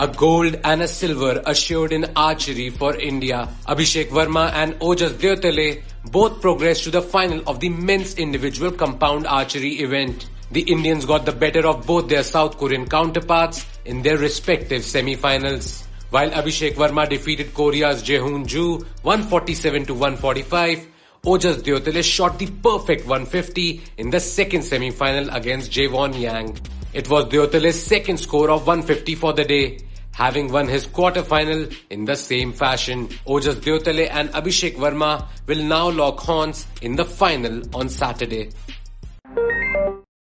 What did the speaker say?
A gold and a silver assured in archery for India. Abhishek Verma and Ojas Deotale both progressed to the final of the men's individual compound archery event. The Indians got the better of both their South Korean counterparts in their respective semi-finals. While Abhishek Verma defeated Korea's Jaehoon Joo 147 to 145, Ojas Deotale shot the perfect 150 in the second semi-final against Jaewon Yang. It was Deotale's second score of 150 for the day having won his quarter-final in the same fashion. Ojas Deotale and Abhishek Verma will now lock horns in the final on Saturday.